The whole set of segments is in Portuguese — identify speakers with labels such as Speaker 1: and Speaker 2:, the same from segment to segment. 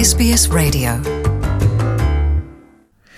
Speaker 1: SBS Radio.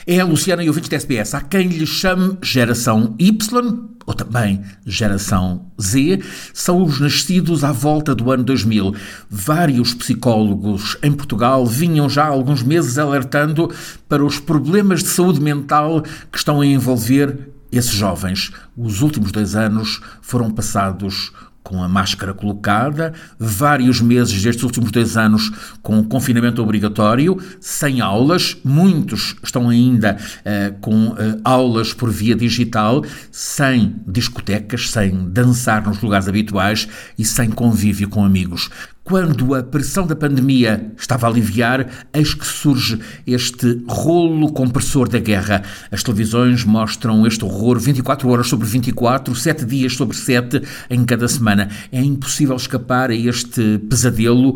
Speaker 2: É a Luciana e ouvintes da SBS. Há quem lhe chame geração Y, ou também geração Z, são os nascidos à volta do ano 2000. Vários psicólogos em Portugal vinham já há alguns meses alertando para os problemas de saúde mental que estão a envolver esses jovens. Os últimos dois anos foram passados com a máscara colocada, vários meses destes últimos dois anos com confinamento obrigatório, sem aulas, muitos estão ainda uh, com uh, aulas por via digital, sem discotecas, sem dançar nos lugares habituais e sem convívio com amigos. Quando a pressão da pandemia estava a aliviar, eis que surge este rolo compressor da guerra. As televisões mostram este horror 24 horas sobre 24, 7 dias sobre 7 em cada semana. É impossível escapar a este pesadelo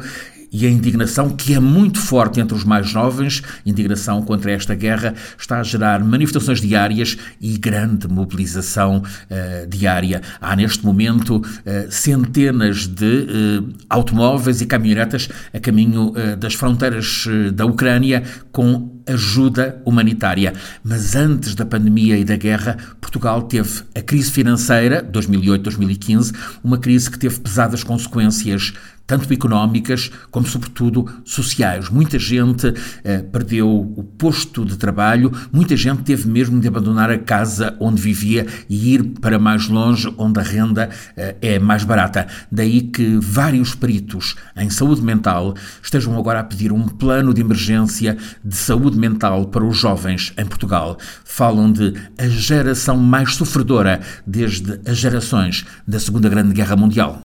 Speaker 2: e a indignação, que é muito forte entre os mais jovens, indignação contra esta guerra, está a gerar manifestações diárias e grande mobilização uh, diária. Há neste momento uh, centenas de uh, automóveis e caminhonetas a caminho das fronteiras da Ucrânia com ajuda humanitária. Mas antes da pandemia e da guerra, Portugal teve a crise financeira, 2008-2015, uma crise que teve pesadas consequências tanto económicas como, sobretudo, sociais. Muita gente eh, perdeu o posto de trabalho, muita gente teve mesmo de abandonar a casa onde vivia e ir para mais longe, onde a renda eh, é mais barata. Daí que vários peritos em saúde mental estejam agora a pedir um plano de emergência de saúde mental para os jovens em Portugal. Falam de a geração mais sofredora desde as gerações da Segunda Grande Guerra Mundial.